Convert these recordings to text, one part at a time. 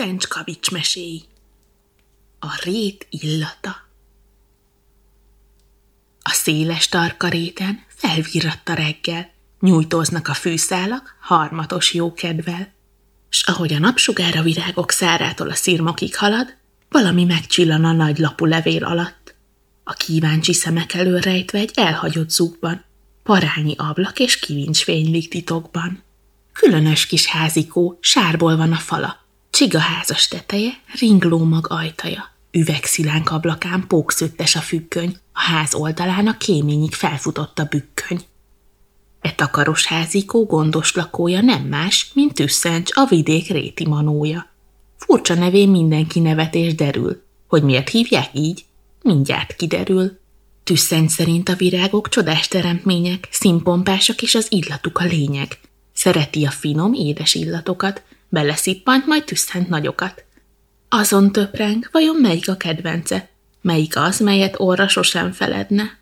Tüsszencs kavics meséi. A rét illata. A széles tarka réten felvirratt a reggel, nyújtóznak a fűszálak harmatos jókedvel, s ahogy a napsugár a virágok szárától a szirmokig halad, valami megcsillan a nagy lapú levél alatt. A kíváncsi szemek elől rejtve egy elhagyott zúgban, parányi ablak és kivincs fénylik titokban. Különös kis házikó, sárból van a fala, csigaházas teteje, ringlómag ajtaja, üvegszilánk ablakán pókszöttes a függöny, a ház oldalán a kéményig felfutott a bükköny. E takaros házikó gondos lakója nem más, mint Tüsszencs, a vidék réti manója. Furcsa nevén mindenki nevetés derül. Hogy miért hívják így? Mindjárt kiderül. Tüsszencs szerint a virágok csodás teremtmények, színpompásak és az illatuk a lényeg. Szereti a finom, édes illatokat, beleszippant, majd tüsszent nagyokat. Azon töpreng, vajon melyik a kedvence? Melyik az, melyet orra sosem feledne?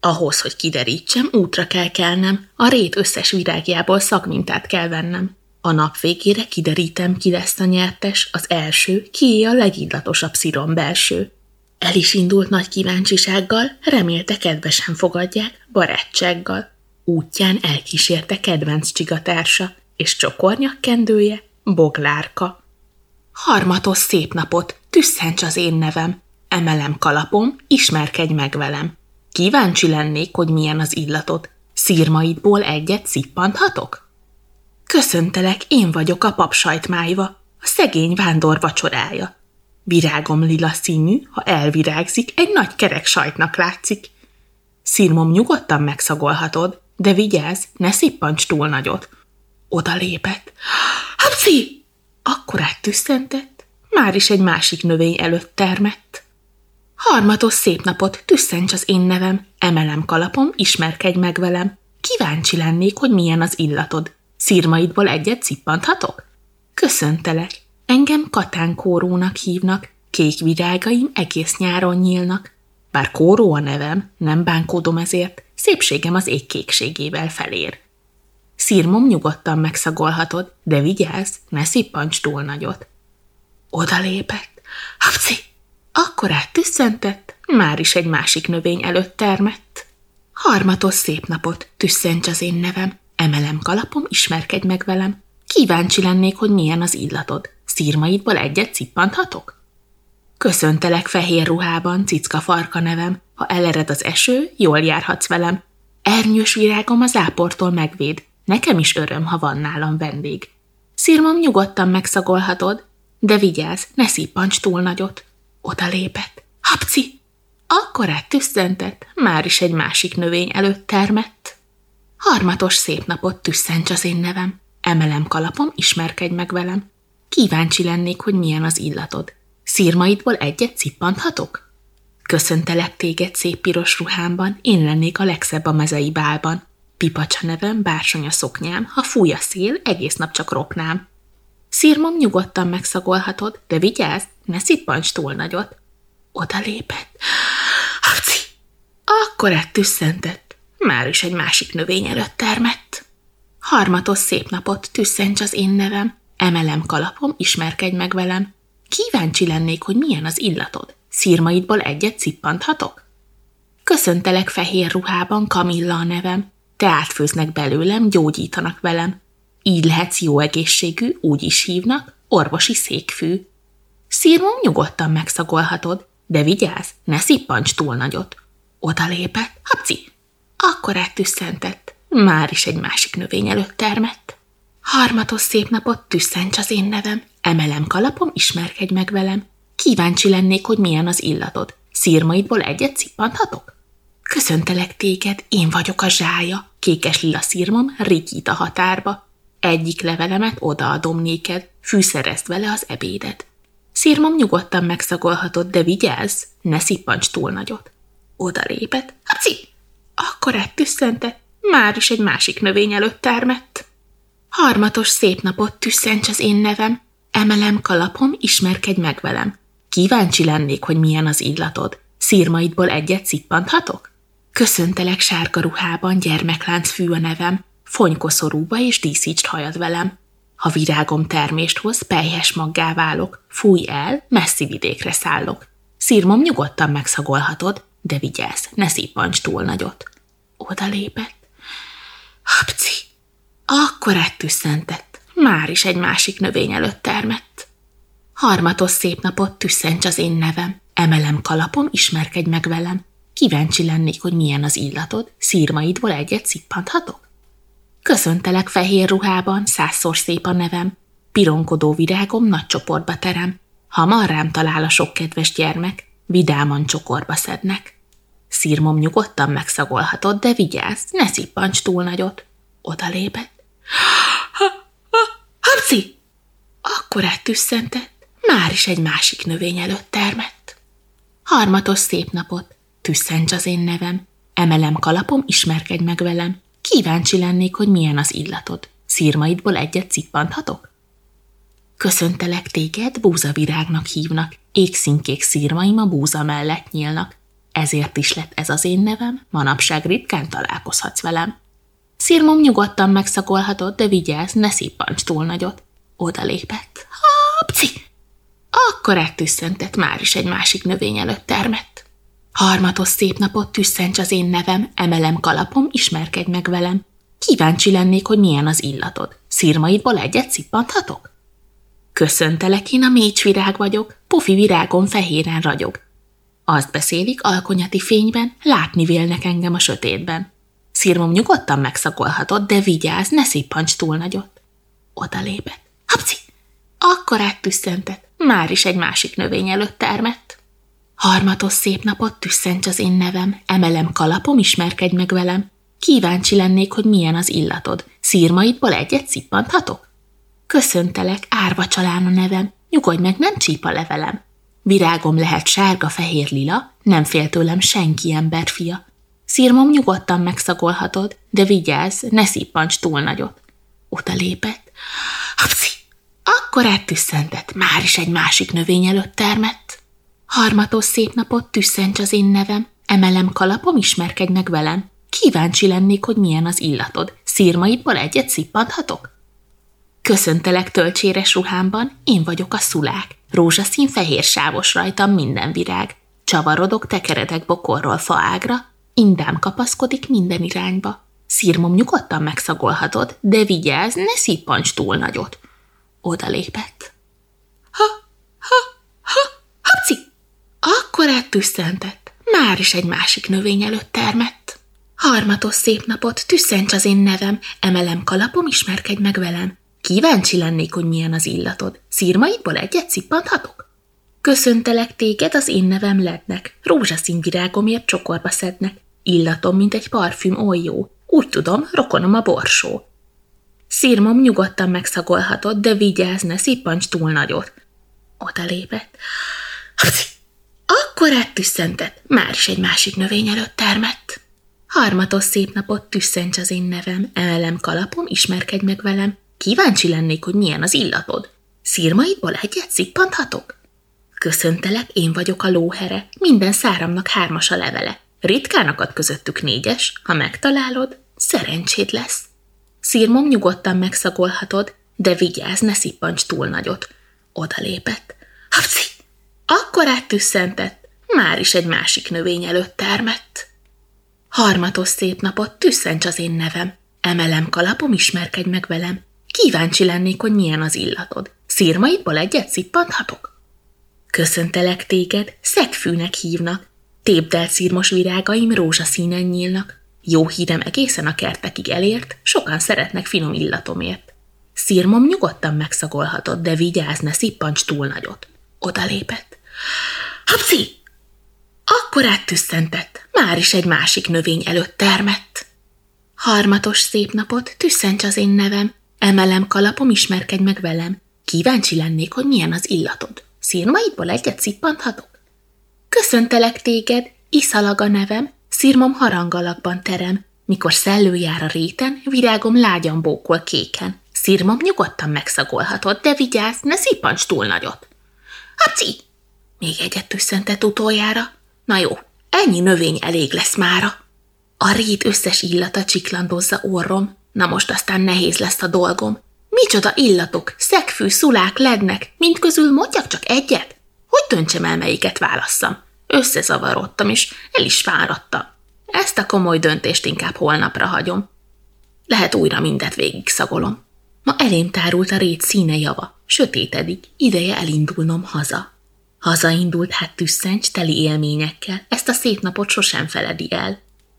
Ahhoz, hogy kiderítsem, útra kell kelnem, a rét összes virágjából szakmintát kell vennem. A nap végére kiderítem, ki lesz a nyertes, az első, kié a legillatosabb szirom belső. El is indult nagy kíváncsisággal, remélte kedvesen fogadják, barátsággal. Útján elkísérte kedvenc csigatársa, és csokornyak kendője, boglárka. Harmatos szép napot, tüsszents az én nevem, emelem kalapom, ismerkedj meg velem. Kíváncsi lennék, hogy milyen az illatod. Szírmaidból egyet szippanthatok? Köszöntelek, én vagyok a papsajtmájva, a szegény vándor vacsorája. Virágom lila színű, ha elvirágzik, egy nagy kerek sajtnak látszik. Szírmom nyugodtan megszagolhatod, de vigyázz, ne szippancs túl nagyot. Oda lépett. Hapci! Akkor áttüsszentett, már is egy másik növény előtt termett. Harmatos szép napot, tüsszents az én nevem, emelem kalapom, ismerkedj meg velem. Kíváncsi lennék, hogy milyen az illatod. Szírmaidból egyet cippanthatok? Köszöntelek, engem Katán kórónak hívnak, kék virágaim egész nyáron nyílnak. Bár kóró a nevem, nem bánkódom ezért, szépségem az ég kékségével felér. Szírmom nyugodtan megszagolhatod, de vigyázz, ne szippancs túl nagyot. Oda lépett. Hapci! Akkor áttüsszentett, már is egy másik növény előtt termett. Harmatos szép napot, tüsszents az én nevem, emelem kalapom, ismerkedj meg velem. Kíváncsi lennék, hogy milyen az illatod. Szírmaidból egyet cippanthatok? Köszöntelek fehér ruhában, cicka farka nevem. Ha elered az eső, jól járhatsz velem. Ernyős virágom az áportól megvéd. Nekem is öröm, ha van nálam vendég. Szírmom nyugodtan megszagolhatod, de vigyázz, ne szippancs túl nagyot. Oda lépett. Hapci! Akkor tüsszentett, már is egy másik növény előtt termett. Harmatos szép napot tüsszents az én nevem. Emelem kalapom, ismerkedj meg velem. Kíváncsi lennék, hogy milyen az illatod. Szírmaidból egyet cippanthatok? Köszöntelek téged szép piros ruhámban, én lennék a legszebb a mezei bálban. Pipacsa nevem, bársony a szoknyám, ha fúj a szél, egész nap csak ropnám. Szírmom nyugodtan megszagolhatod, de vigyázz, ne szippancs túl nagyot. Oda lépett. Haci! Akkor tüsszentett. Már is egy másik növény előtt termett. Harmatos szép napot, tüsszents az én nevem. Emelem kalapom, ismerkedj meg velem. Kíváncsi lennék, hogy milyen az illatod. Szírmaidból egyet cippanthatok? Köszöntelek fehér ruhában, Kamilla a nevem. Te átfőznek belőlem, gyógyítanak velem. Így lehetsz jó egészségű, úgy is hívnak, orvosi székfű. Szírmom nyugodtan megszagolhatod, de vigyázz, ne szippancs túl nagyot. Oda lépett, hapci, akkor áttüsszentett, már is egy másik növény előtt termett. Harmatos szép napot tüsszents az én nevem, emelem kalapom, ismerkedj meg velem. Kíváncsi lennék, hogy milyen az illatod. Szírmaidból egyet cippanthatok? Köszöntelek téged, én vagyok a zsája, kékes lila szírmom rikít a határba. Egyik levelemet odaadom néked, fűszerezd vele az ebédet. Szírmom nyugodtan megszagolhatod, de vigyázz, ne szippancs túl nagyot. Oda lépett, haci! Akkor tüsszente, már is egy másik növény előtt termett. Harmatos szép napot tüsszents az én nevem, emelem kalapom, ismerkedj meg velem. Kíváncsi lennék, hogy milyen az illatod. Szírmaidból egyet szippanthatok? Köszöntelek sárga ruhában, gyermeklánc fű a nevem, fonykoszorúba és díszítsd hajad velem. Ha virágom termést hoz, pelyhes maggá válok, fúj el, messzi vidékre szállok. Szírmom nyugodtan megszagolhatod, de vigyázz, ne szippancs túl nagyot. Oda lépett. Hapci! Akkor ettüsszentett. Már is egy másik növény előtt termett. Harmatos szép napot tüsszents az én nevem. Emelem kalapom, ismerkedj meg velem. Kíváncsi lennék, hogy milyen az illatod, szírmaidból egyet szippanthatok? Köszöntelek fehér ruhában, százszor szép a nevem, pironkodó virágom nagy csoportba terem, hamar rám talál a sok kedves gyermek, vidáman csokorba szednek. Szírmom nyugodtan megszagolhatod, de vigyázz, ne szippancs túl nagyot. Oda lépett. Ha, ha, Hapci! Akkor eltüsszentett, már is egy másik növény előtt termett. Harmatos szép napot, tüsszents az én nevem, emelem kalapom, ismerkedj meg velem, kíváncsi lennék, hogy milyen az illatod. Szírmaidból egyet cippanthatok? Köszöntelek téged, búzavirágnak hívnak, égszínkék szírmaim a búza mellett nyílnak. Ezért is lett ez az én nevem, manapság ritkán találkozhatsz velem. Szírmom nyugodtan megszagolhatod, de vigyázz, ne szippancs túl nagyot. Oda lépett. Hapci! Akkor eltüsszentett már is egy másik növény előtt termett. Harmatos szép napot tüsszents az én nevem, emelem kalapom, ismerkedj meg velem. Kíváncsi lennék, hogy milyen az illatod. Szírmaidból egyet szippanthatok? Köszöntelek, én a mécsvirág vagyok, pofi virágon fehéren ragyog. Azt beszélik alkonyati fényben, látni vélnek engem a sötétben. Szírmom nyugodtan megszagolhatod, de vigyázz, ne szippancs túl nagyot. Oda lépett. Hapci! Akkor áttüsszentett, már is egy másik növény előtt termett. Harmatos szép napot tüsszents az én nevem, emelem kalapom, ismerkedj meg velem. Kíváncsi lennék, hogy milyen az illatod. Szírmaidból egyet szippanthatok? Köszöntelek, árva csalán a nevem, nyugodj meg, nem csíp levelem. Virágom lehet sárga, fehér, lila, nem fél tőlem senki ember fia. Szírmom nyugodtan megszagolhatod, de vigyázz, ne szippancs túl nagyot. Oda lépett. Hapci! Akkor áttüsszentett, már is egy másik növény előtt termett. Harmatos szép napot tüsszents az én nevem, emelem kalapom, ismerkedj meg velem. Kíváncsi lennék, hogy milyen az illatod. Szírmaidból egyet szippanthatok? Köszöntelek tölcséres ruhámban, én vagyok a szulák. Rózsaszín fehér sávos rajtam minden virág. Csavarodok, tekeredek bokorról faágra, indám kapaszkodik minden irányba. Szírmom nyugodtan megszagolhatod, de vigyázz, ne szippancs túl nagyot. Oda lépett. Ha, ha, ha, hapci! Akkor áttüsszentett. Már is egy másik növény előtt termett. Harmatos szép napot, tüsszents az én nevem, emelem kalapom, ismerkedj meg velem. Kíváncsi lennék, hogy milyen az illatod. Szírmaidból egyet szippanthatok? Köszöntelek téged, az én nevem lednek. Rózsaszín virágomért csokorba szednek. Illatom, mint egy parfüm, oly jó. Úgy tudom, rokonom a borsó. Szírmom nyugodtan megszagolhatod, de vigyázz, ne szippancs túl nagyot. Oda lépett. Akkor áttüsszentett, már is egy másik növény előtt termett. Harmatos szép napot tüsszents az én nevem, emelem kalapom, ismerkedj meg velem. Kíváncsi lennék, hogy milyen az illatod. Szírmaidból egyet szippanthatok? Köszöntelek, én vagyok a lóhere, minden száramnak hármas a levele. Ritkán akad közöttük négyes, ha megtalálod, szerencséd lesz. Szírmom nyugodtan megszagolhatod, de vigyázz, ne szippancs túl nagyot. Oda lépett. Hapci! Akkor áttüsszentett, már is egy másik növény előtt termett. Harmatos szép napot, tüsszents az én nevem. Emelem kalapom, ismerkedj meg velem. Kíváncsi lennék, hogy milyen az illatod. Szírmaidból egyet szippanthatok? Köszöntelek téged, szegfűnek hívnak. Tépdelt szírmos virágaim rózsaszínen nyílnak. Jó hírem egészen a kertekig elért, sokan szeretnek finom illatomért. Szírmom nyugodtan megszagolhatod, de vigyázz, ne szippancs túl nagyot. Oda lépett. Hapci! Akkor áttüsszentett, már is egy másik növény előtt termett. Harmatos szép napot, tüsszents az én nevem, emelem kalapom, ismerkedj meg velem. Kíváncsi lennék, hogy milyen az illatod. Szírmaidból egyet szippanthatok? Köszöntelek téged, iszalag a nevem, szírmom harangalakban terem, mikor szellő jár a réten, virágom lágyan bókol kéken. Szírmom nyugodtan megszagolhatod, de vigyázz, ne szippancs túl nagyot. Haci! Még egyet tüsszentett utoljára. Na jó, ennyi növény elég lesz mára. A rét összes illata csiklandozza orrom, na most aztán nehéz lesz a dolgom. Micsoda illatok, szegfű, szulák, lednek, mind közül mondjak csak egyet? Hogy döntsem el, melyiket válasszam? Összezavarodtam, és el is fáradtam. Ezt a komoly döntést inkább holnapra hagyom. Lehet újra mindet végig szagolom. Ma elém tárult a rét színe java, sötétedik, ideje elindulnom haza. Hazaindult hát tüsszencs teli élményekkel, ezt a szép napot sosem feledi el.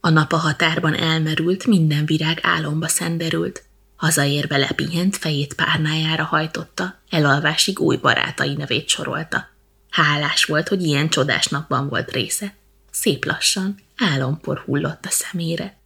A nap a határban elmerült, minden virág álomba szenderült. Hazaérve lepihent, fejét párnájára hajtotta, elalvásig új barátai nevét sorolta. Hálás volt, hogy ilyen csodás napban volt része. Szép lassan, álompor hullott a szemére.